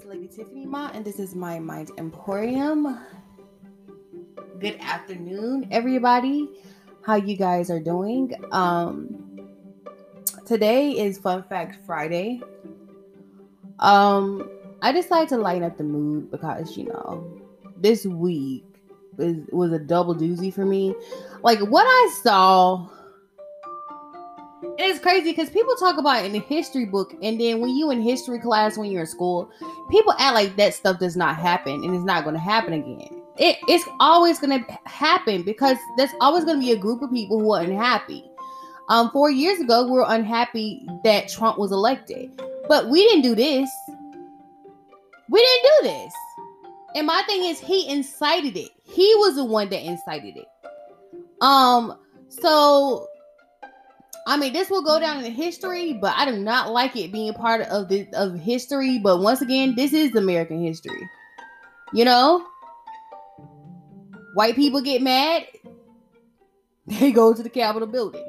is Lady Tiffany Ma, and this is my Mind Emporium. Good afternoon, everybody. How you guys are doing? Um, today is Fun Fact Friday. Um, I decided to lighten up the mood because you know this week was, was a double doozy for me. Like what I saw it's crazy because people talk about it in the history book, and then when you in history class when you're in school, people act like that stuff does not happen and it's not going to happen again. It, it's always going to happen because there's always going to be a group of people who are unhappy. Um, four years ago, we were unhappy that Trump was elected, but we didn't do this. We didn't do this. And my thing is, he incited it. He was the one that incited it. Um, so I mean, this will go down in history, but I do not like it being part of the of history. But once again, this is American history. You know, white people get mad, they go to the Capitol building.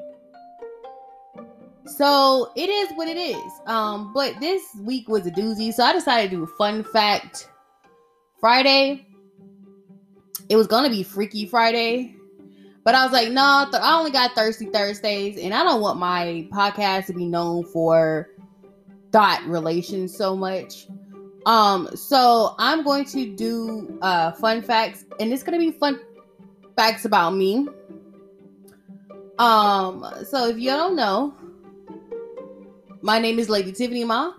So it is what it is. Um, but this week was a doozy, so I decided to do a fun fact Friday. It was gonna be Freaky Friday, but I was like, no, th- I only got Thirsty Thursdays, and I don't want my podcast to be known for thought relations so much. Um, so I'm going to do uh fun facts, and it's gonna be fun facts about me. Um, so if you don't know, my name is Lady Tiffany Ma.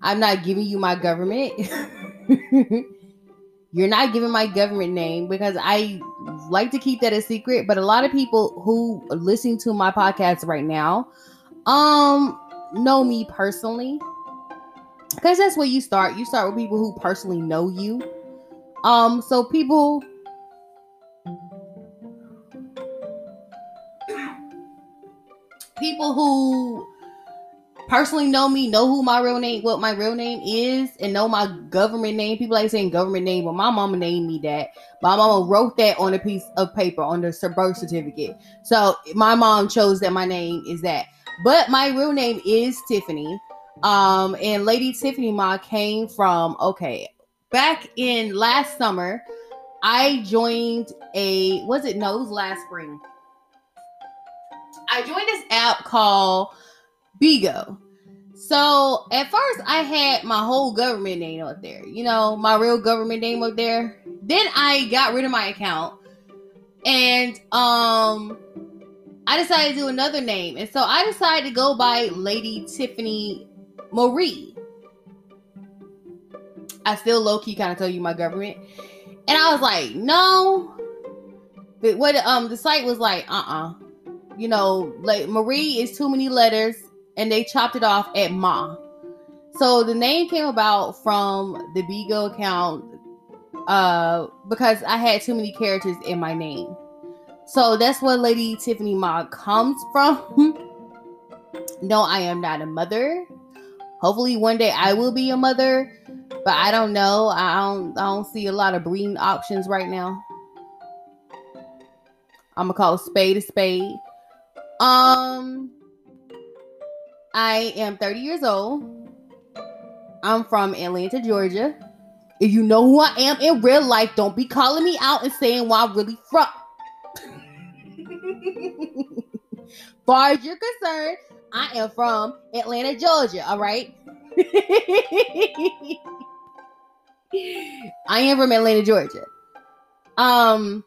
I'm not giving you my government. You're not giving my government name because I like to keep that a secret. But a lot of people who are listening to my podcast right now, um, know me personally. Because that's where you start. You start with people who personally know you. Um, so people people who personally know me, know who my real name, what my real name is, and know my government name. People like saying government name, but my mama named me that. My mama wrote that on a piece of paper on the birth certificate. So my mom chose that my name is that. But my real name is Tiffany. Um, and Lady Tiffany Ma came from okay, back in last summer, I joined a was it no, it was last spring. I joined this app called Bigo. So at first I had my whole government name up there, you know, my real government name up there. Then I got rid of my account and um I decided to do another name. And so I decided to go by Lady Tiffany Marie. I still low key kind of tell you my government. And I was like, no. But what um the site was like, uh-uh. You know, like Marie is too many letters and they chopped it off at Ma. So the name came about from the Bigo account uh, because I had too many characters in my name. So that's where Lady Tiffany Ma comes from. no, I am not a mother. Hopefully one day I will be a mother, but I don't know. I don't I don't see a lot of breeding options right now. I'm gonna call a spade a spade. Um I am 30 years old. I'm from Atlanta, Georgia. If you know who I am in real life, don't be calling me out and saying where I'm really from. far as you're concerned, I am from Atlanta, Georgia. All right. I am from Atlanta, Georgia. Um,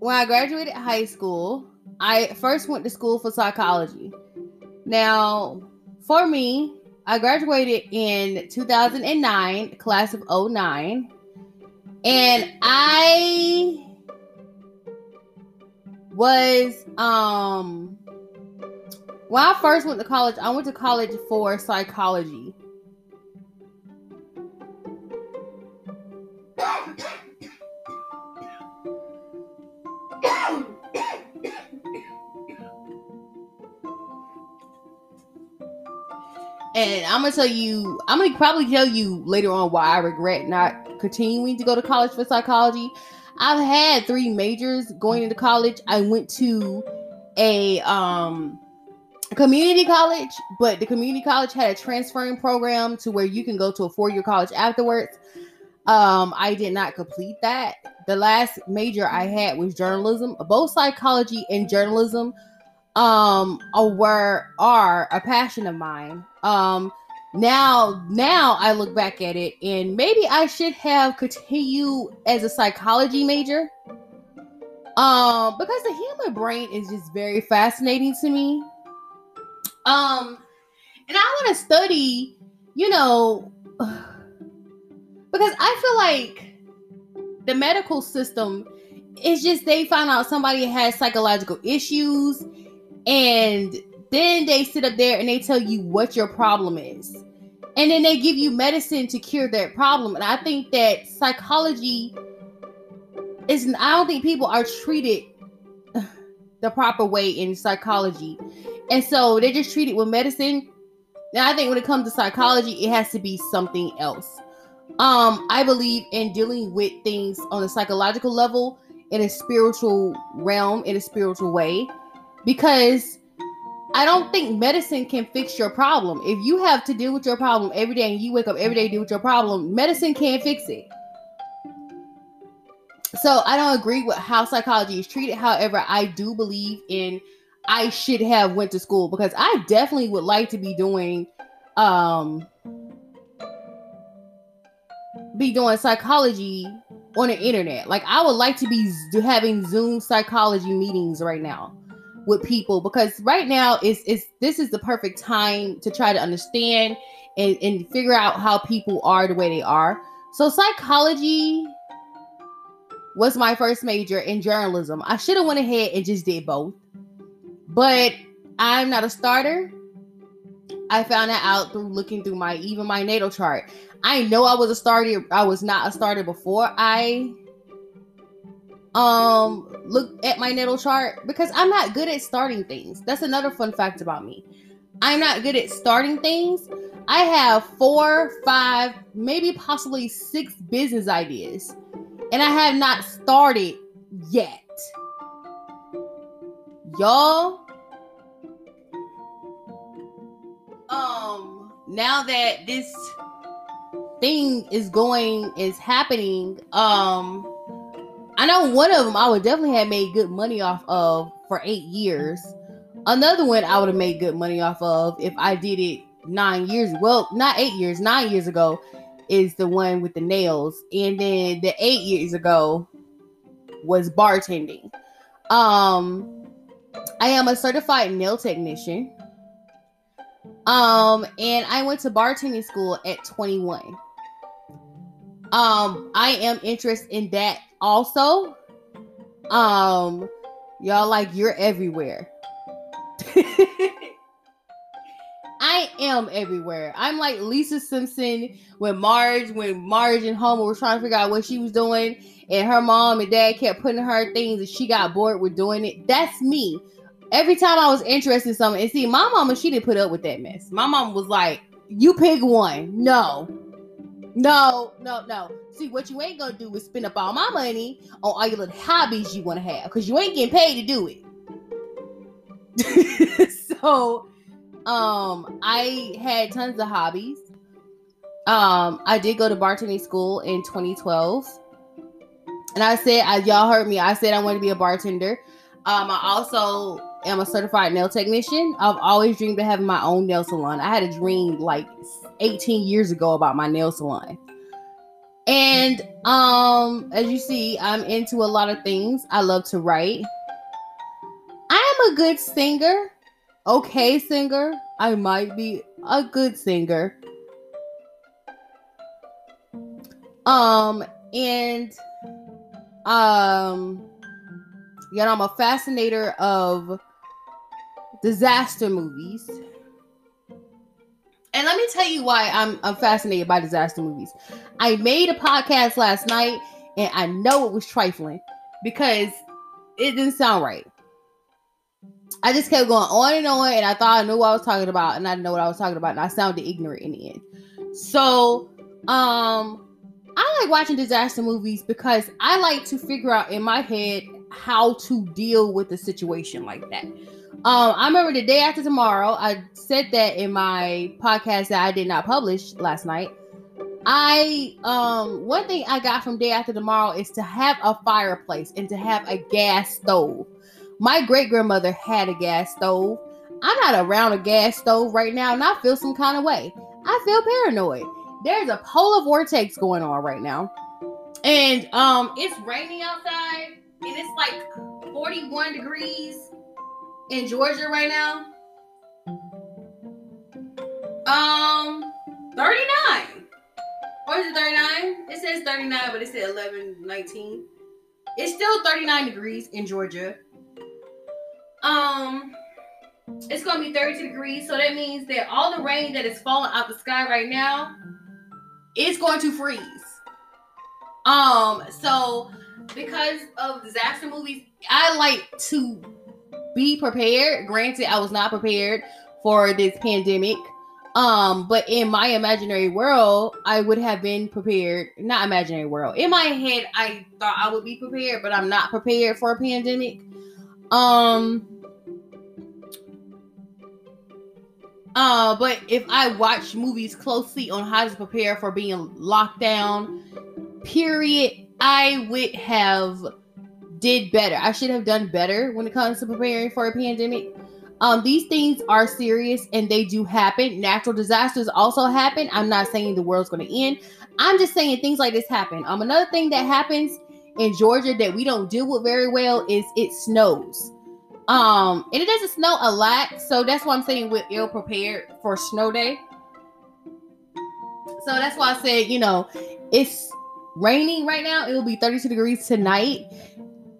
when I graduated high school, I first went to school for psychology. Now, for me, I graduated in 2009, class of 09. And I was um when I first went to college, I went to college for psychology. And I'm gonna tell you, I'm gonna probably tell you later on why I regret not continuing to go to college for psychology. I've had three majors going into college. I went to a um community college, but the community college had a transferring program to where you can go to a four year college afterwards. Um, I did not complete that. The last major I had was journalism. Both psychology and journalism um were are a passion of mine. Um now now I look back at it and maybe I should have continued as a psychology major. Um because the human brain is just very fascinating to me. Um and I want to study, you know, because I feel like the medical system is just they find out somebody has psychological issues and then they sit up there and they tell you what your problem is. And then they give you medicine to cure that problem. And I think that psychology is, I don't think people are treated the proper way in psychology. And so they just treat it with medicine. Now I think when it comes to psychology, it has to be something else. Um, I believe in dealing with things on a psychological level, in a spiritual realm, in a spiritual way, because I don't think medicine can fix your problem. If you have to deal with your problem every day and you wake up every day to deal with your problem, medicine can't fix it. So I don't agree with how psychology is treated. However, I do believe in I should have went to school because I definitely would like to be doing um be doing psychology on the internet. Like I would like to be having Zoom psychology meetings right now with people because right now is is this is the perfect time to try to understand and, and figure out how people are the way they are. So psychology was my first major in journalism. I should have went ahead and just did both. But I'm not a starter. I found that out through looking through my even my natal chart. I know I was a starter. I was not a starter before I um look at my natal chart because I'm not good at starting things. That's another fun fact about me. I'm not good at starting things. I have four, five, maybe possibly six business ideas, and I have not started yet. Y'all, um, now that this thing is going, is happening, um, I know one of them I would definitely have made good money off of for eight years. Another one I would have made good money off of if I did it nine years. Well, not eight years, nine years ago is the one with the nails, and then the eight years ago was bartending. Um, I am a certified nail technician. Um, and I went to bartending school at 21. Um, I am interested in that also, um, y'all like you're everywhere. I am everywhere. I'm like Lisa Simpson when Marge, when Marge and Homer were trying to figure out what she was doing, and her mom and dad kept putting her things, and she got bored with doing it. That's me. Every time I was interested in something, and see, my mama, she didn't put up with that mess. My mom was like, "You pick one." No, no, no, no. See, what you ain't gonna do is spend up all my money on all your little hobbies you want to have because you ain't getting paid to do it. so, um, I had tons of hobbies. Um, I did go to bartending school in 2012, and I said, I, y'all heard me. I said I wanted to be a bartender. Um, I also am a certified nail technician. I've always dreamed of having my own nail salon. I had a dream like 18 years ago about my nail salon. And um as you see, I'm into a lot of things. I love to write. I am a good singer. Okay singer. I might be a good singer. Um and um yet I'm a fascinator of disaster movies. And let me tell you why I'm, I'm fascinated by disaster movies. I made a podcast last night and I know it was trifling because it didn't sound right. I just kept going on and on, and I thought I knew what I was talking about, and I didn't know what I was talking about, and I sounded ignorant in the end. So, um, I like watching disaster movies because I like to figure out in my head how to deal with a situation like that. Um, I remember the day after tomorrow, I said that in my podcast that I did not publish last night. I um one thing I got from day after tomorrow is to have a fireplace and to have a gas stove. My great grandmother had a gas stove. I'm not around a gas stove right now, and I feel some kind of way. I feel paranoid. There's a polar vortex going on right now, and um, it's raining outside, and it's like 41 degrees in Georgia right now. Um, 39. Or is it 39? It says 39, but it said 11, 19. It's still 39 degrees in Georgia. Um, it's gonna be 32 degrees, so that means that all the rain that is falling out the sky right now is going to freeze. Um, so because of disaster movies, I like to be prepared. Granted, I was not prepared for this pandemic. Um, but in my imaginary world, I would have been prepared. Not imaginary world. In my head, I thought I would be prepared, but I'm not prepared for a pandemic. Um uh, but if I watch movies closely on how to prepare for being locked down, period, I would have did better. I should have done better when it comes to preparing for a pandemic. Um, these things are serious and they do happen. Natural disasters also happen. I'm not saying the world's going to end. I'm just saying things like this happen. Um, another thing that happens in Georgia that we don't deal with very well is it snows. Um, and it doesn't snow a lot, so that's why I'm saying we're ill prepared for snow day. So that's why I said, you know, it's raining right now. It will be 32 degrees tonight.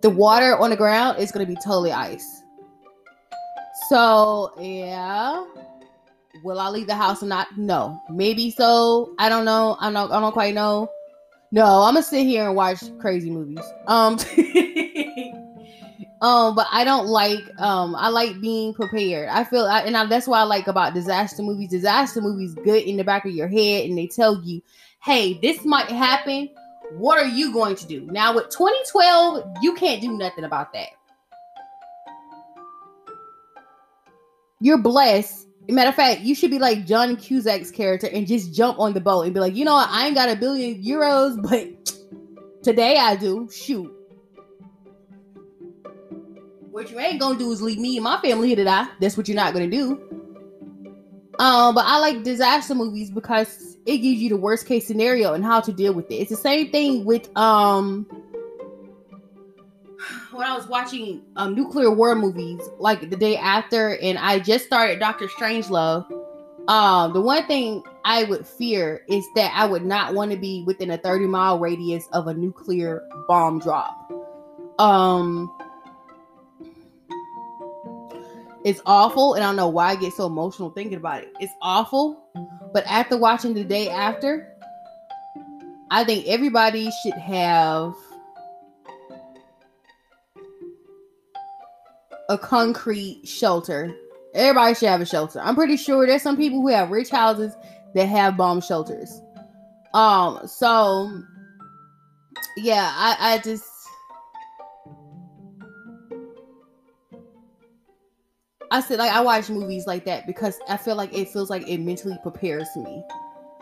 The water on the ground is going to be totally ice. So yeah. Will I leave the house or not? No. Maybe so. I don't know. I don't I don't quite know. No, I'm gonna sit here and watch crazy movies. Um Um, but I don't like um I like being prepared. I feel I, and I, that's why I like about disaster movies. Disaster movies good in the back of your head and they tell you, "Hey, this might happen. What are you going to do?" Now with 2012, you can't do nothing about that. you're blessed. Matter of fact, you should be like John Cusack's character and just jump on the boat and be like, you know what? I ain't got a billion euros, but today I do. Shoot. What you ain't gonna do is leave me and my family here to die. That's what you're not gonna do. Um, but I like disaster movies because it gives you the worst case scenario and how to deal with it. It's the same thing with um when I was watching um, nuclear war movies like the day after, and I just started Doctor Strangelove. Um, the one thing I would fear is that I would not want to be within a 30 mile radius of a nuclear bomb drop. Um, it's awful, and I don't know why I get so emotional thinking about it. It's awful, but after watching the day after, I think everybody should have a concrete shelter. Everybody should have a shelter. I'm pretty sure there's some people who have rich houses that have bomb shelters. Um, so yeah, I, I just I said like I watch movies like that because I feel like it feels like it mentally prepares me.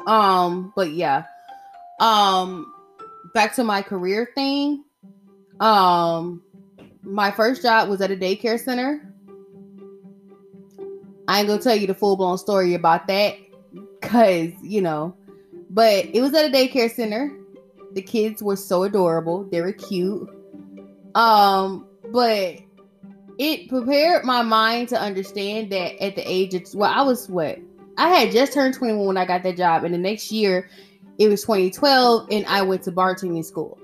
Um, but yeah. Um back to my career thing. Um my first job was at a daycare center. I ain't gonna tell you the full blown story about that, cause you know, but it was at a daycare center. The kids were so adorable. They were cute. Um, but it prepared my mind to understand that at the age of well, I was what I had just turned 21 when I got that job, and the next year it was 2012, and I went to bartending school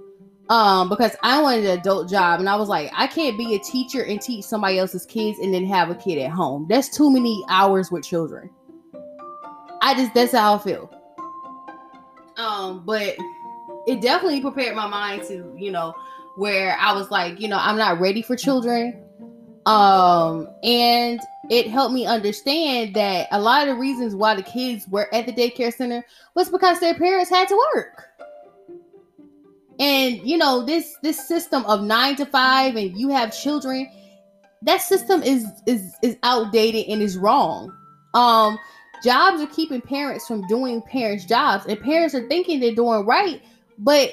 um because I wanted an adult job and I was like I can't be a teacher and teach somebody else's kids and then have a kid at home. That's too many hours with children. I just that's how I feel. Um but it definitely prepared my mind to, you know, where I was like, you know, I'm not ready for children. Um and it helped me understand that a lot of the reasons why the kids were at the daycare center was because their parents had to work And you know, this this system of 9 to 5 and you have children, that system is is is outdated and is wrong. Um jobs are keeping parents from doing parents' jobs and parents are thinking they're doing right, but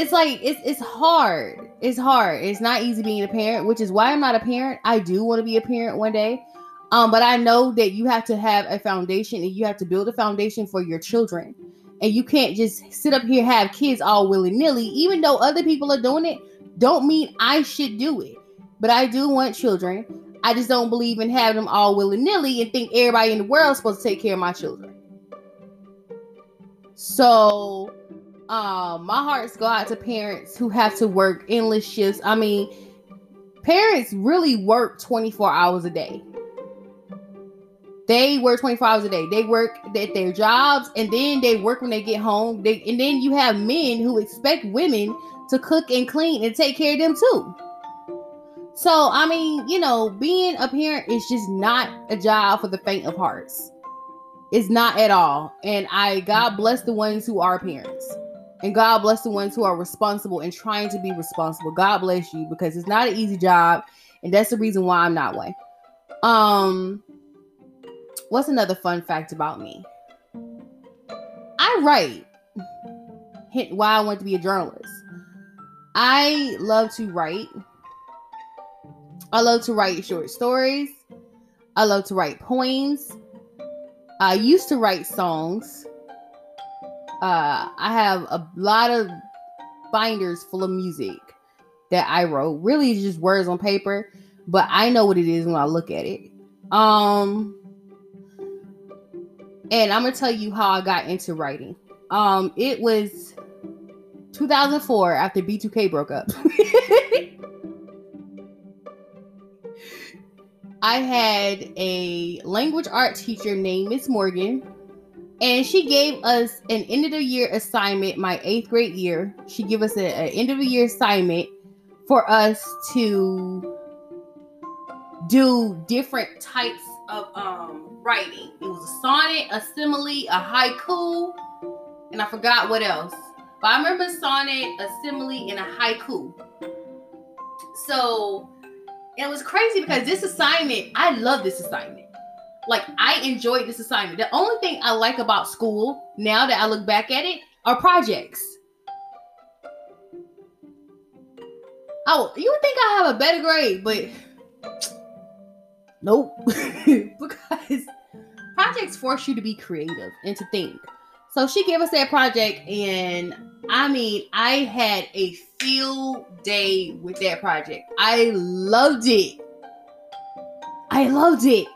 it's like it's it's hard. It's hard. It's not easy being a parent, which is why I'm not a parent. I do want to be a parent one day. Um, but I know that you have to have a foundation and you have to build a foundation for your children. And you can't just sit up here have kids all willy-nilly, even though other people are doing it, don't mean I should do it. But I do want children. I just don't believe in having them all willy-nilly and think everybody in the world is supposed to take care of my children. So um, my hearts go out to parents who have to work endless shifts. I mean, parents really work 24 hours a day. They work 24 hours a day. They work at their jobs and then they work when they get home. They, and then you have men who expect women to cook and clean and take care of them too. So, I mean, you know, being a parent is just not a job for the faint of hearts. It's not at all. And I, God bless the ones who are parents. And God bless the ones who are responsible and trying to be responsible. God bless you because it's not an easy job. And that's the reason why I'm not one. Um, what's another fun fact about me? I write. Hint why I want to be a journalist. I love to write. I love to write short stories. I love to write poems. I used to write songs. Uh, I have a lot of binders full of music that I wrote. Really, just words on paper, but I know what it is when I look at it. Um, and I'm gonna tell you how I got into writing. Um, it was 2004 after B2K broke up. I had a language art teacher named Miss Morgan and she gave us an end of the year assignment my eighth grade year. She gave us an end of the year assignment for us to do different types of um writing. It was a sonnet a simile a haiku and i forgot what else. But i remember sonnet a simile and a haiku. So it was crazy because this assignment i love this assignment like I enjoyed this assignment. The only thing I like about school now that I look back at it are projects. Oh, you would think I have a better grade, but nope. because projects force you to be creative and to think. So she gave us that project, and I mean, I had a field day with that project. I loved it. I loved it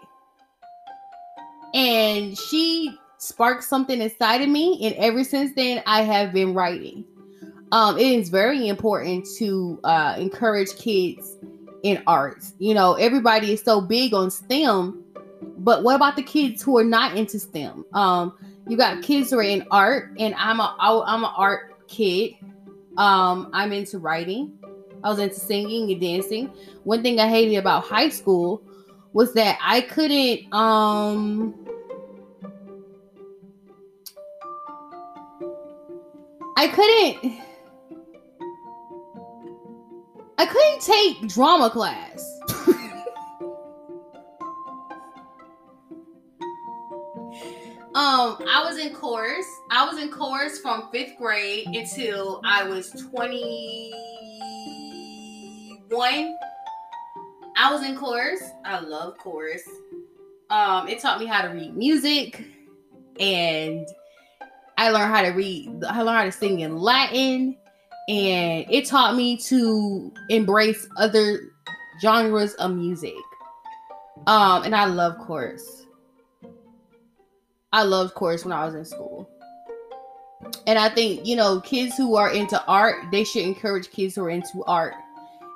and she sparked something inside of me and ever since then i have been writing. Um, it is very important to uh, encourage kids in arts you know everybody is so big on stem but what about the kids who are not into stem? Um, you got kids who are in art and i'm a i'm an art kid. Um, i'm into writing. I was into singing and dancing. One thing i hated about high school was that i couldn't um I couldn't I couldn't take drama class. um, I was in chorus. I was in chorus from fifth grade until I was 21. I was in chorus. I love chorus. Um, it taught me how to read music and I learned how to read, I learned how to sing in Latin, and it taught me to embrace other genres of music. Um, and I love chorus. I loved chorus when I was in school. And I think, you know, kids who are into art, they should encourage kids who are into art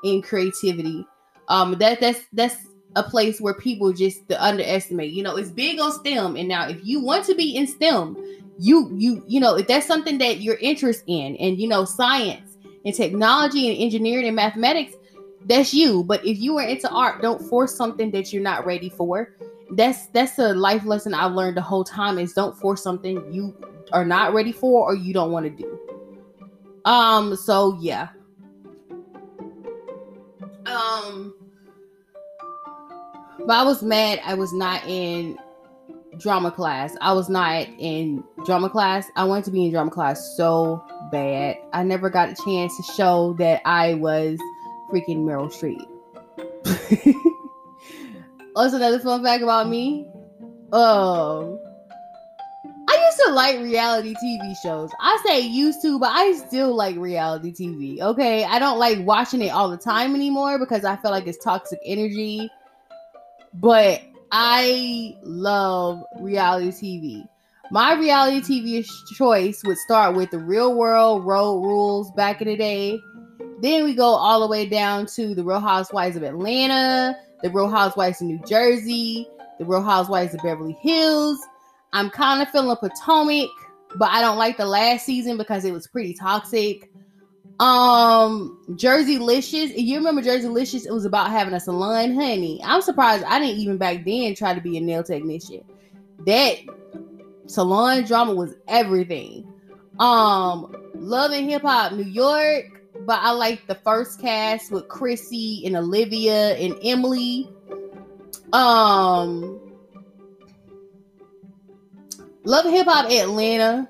and creativity. Um, that that's that's a place where people just underestimate. You know, it's big on STEM. And now if you want to be in STEM, you you you know if that's something that you're interested in and you know science and technology and engineering and mathematics that's you but if you are into art don't force something that you're not ready for that's that's a life lesson i've learned the whole time is don't force something you are not ready for or you don't want to do Um, so yeah. Um but I was mad I was not in drama class. I was not in drama class. I wanted to be in drama class so bad. I never got a chance to show that I was freaking Meryl Streep. also, another fun fact about me. Um, I used to like reality TV shows. I say used to, but I still like reality TV. Okay, I don't like watching it all the time anymore because I feel like it's toxic energy. But I love reality TV. My reality TV choice would start with the Real World Road Rules back in the day. Then we go all the way down to the Real Housewives of Atlanta, the Real Housewives of New Jersey, the Real Housewives of Beverly Hills. I'm kind of feeling Potomac, but I don't like the last season because it was pretty toxic. Um, Jerseylicious. You remember Jerseylicious? It was about having a salon, honey. I'm surprised I didn't even back then try to be a nail technician. That salon drama was everything. Um, Love and Hip Hop New York, but I like the first cast with Chrissy and Olivia and Emily. Um, Love and Hip Hop Atlanta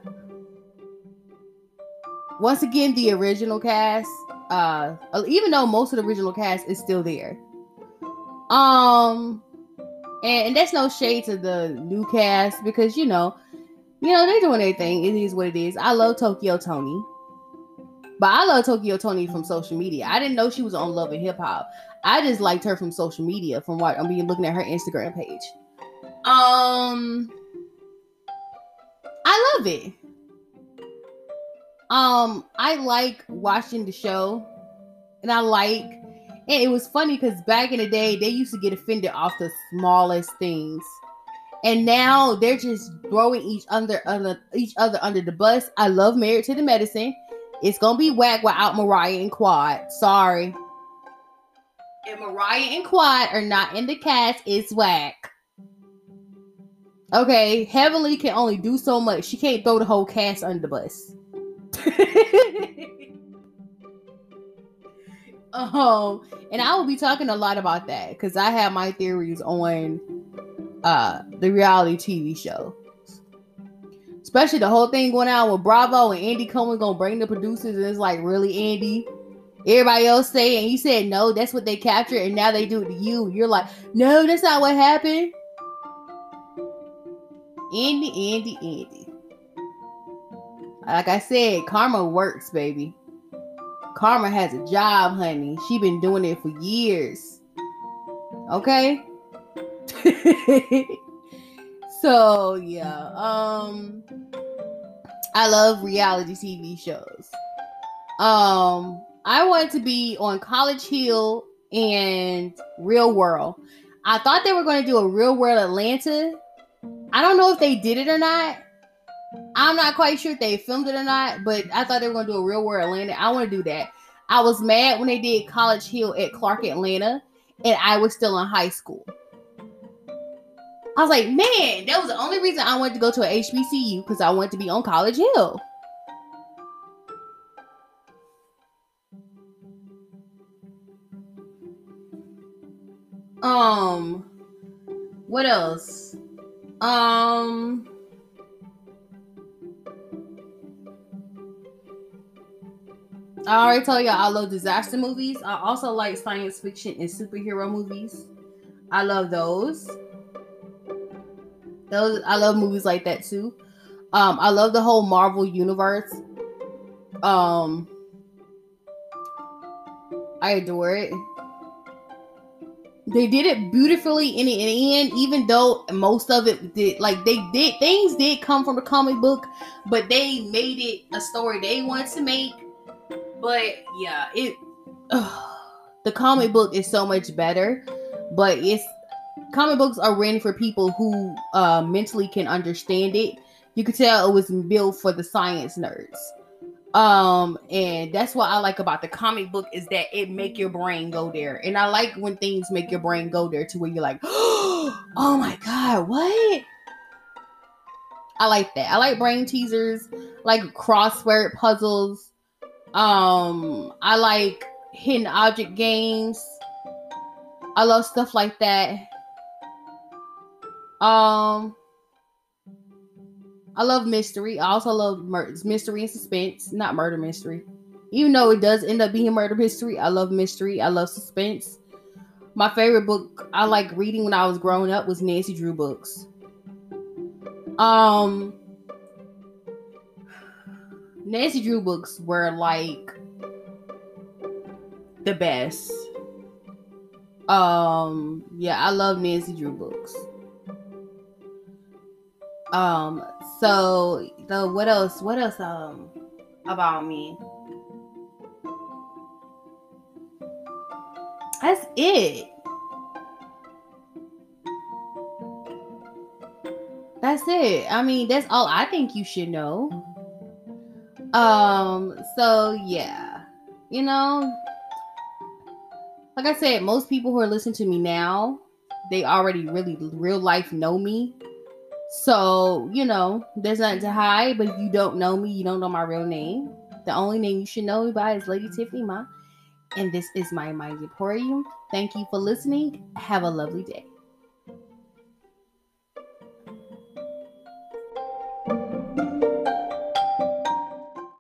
once again, the original cast, uh, even though most of the original cast is still there. Um, and, and that's no shade to the new cast because you know, you know they're doing their thing. It is what it is. I love Tokyo Toni, but I love Tokyo Toni from social media. I didn't know she was on Love and Hip Hop. I just liked her from social media, from what I'm being looking at her Instagram page. Um, I love it. Um, I like watching the show, and I like, and it was funny because back in the day they used to get offended off the smallest things, and now they're just throwing each under under each other under the bus. I love Married to the Medicine. It's gonna be whack without Mariah and Quad. Sorry. If Mariah and Quad are not in the cast, it's whack. Okay, Heavenly can only do so much. She can't throw the whole cast under the bus. Um, and I will be talking a lot about that because I have my theories on uh the reality TV show. Especially the whole thing going on with Bravo and Andy Cohen gonna bring the producers, and it's like really Andy. Everybody else say, and you said no, that's what they captured, and now they do it to you. You're like, no, that's not what happened. Andy, Andy, Andy. Like I said, karma works, baby. Karma has a job, honey. She been doing it for years. Okay? so yeah. Um I love reality TV shows. Um I wanted to be on College Hill and Real World. I thought they were going to do a Real World Atlanta. I don't know if they did it or not I'm not quite sure if they filmed it or not, but I thought they were gonna do a real world Atlanta. I want to do that. I was mad when they did College Hill at Clark Atlanta, and I was still in high school. I was like, man, that was the only reason I wanted to go to a HBCU because I wanted to be on College Hill. Um, what else? Um, I already told y'all I love disaster movies. I also like science fiction and superhero movies. I love those. Those I love movies like that too. Um, I love the whole Marvel universe. Um, I adore it. They did it beautifully in the end, even though most of it did like they did things did come from the comic book, but they made it a story they wanted to make but yeah, it the comic book is so much better, but it's comic books are written for people who uh, mentally can understand it. You could tell it was built for the science nerds. Um, and that's what I like about the comic book is that it make your brain go there. And I like when things make your brain go there to where you're like, oh my god, what? I like that. I like brain teasers, like crossword puzzles Um, I like hidden object games. I love stuff like that. Um, I love mystery. I also love mur- mystery and suspense, not murder mystery. Even though it does end up being murder mystery, I love mystery. I love suspense. My favorite book I like reading when I was growing up was Nancy Drew books. Um, Nancy Drew books were like the best. Um, yeah, I love Nancy Drew books. Um, so the what else? What else? Um, about me? That's it. That's it. I mean, that's all I think you should know. Um, so yeah. You know, like I said, most people who are listening to me now, they already really real life know me. So, you know, there's nothing to hide, but if you don't know me, you don't know my real name. The only name you should know me by is Lady Tiffany Ma. And this is my Mind Emporium. Thank you for listening. Have a lovely day.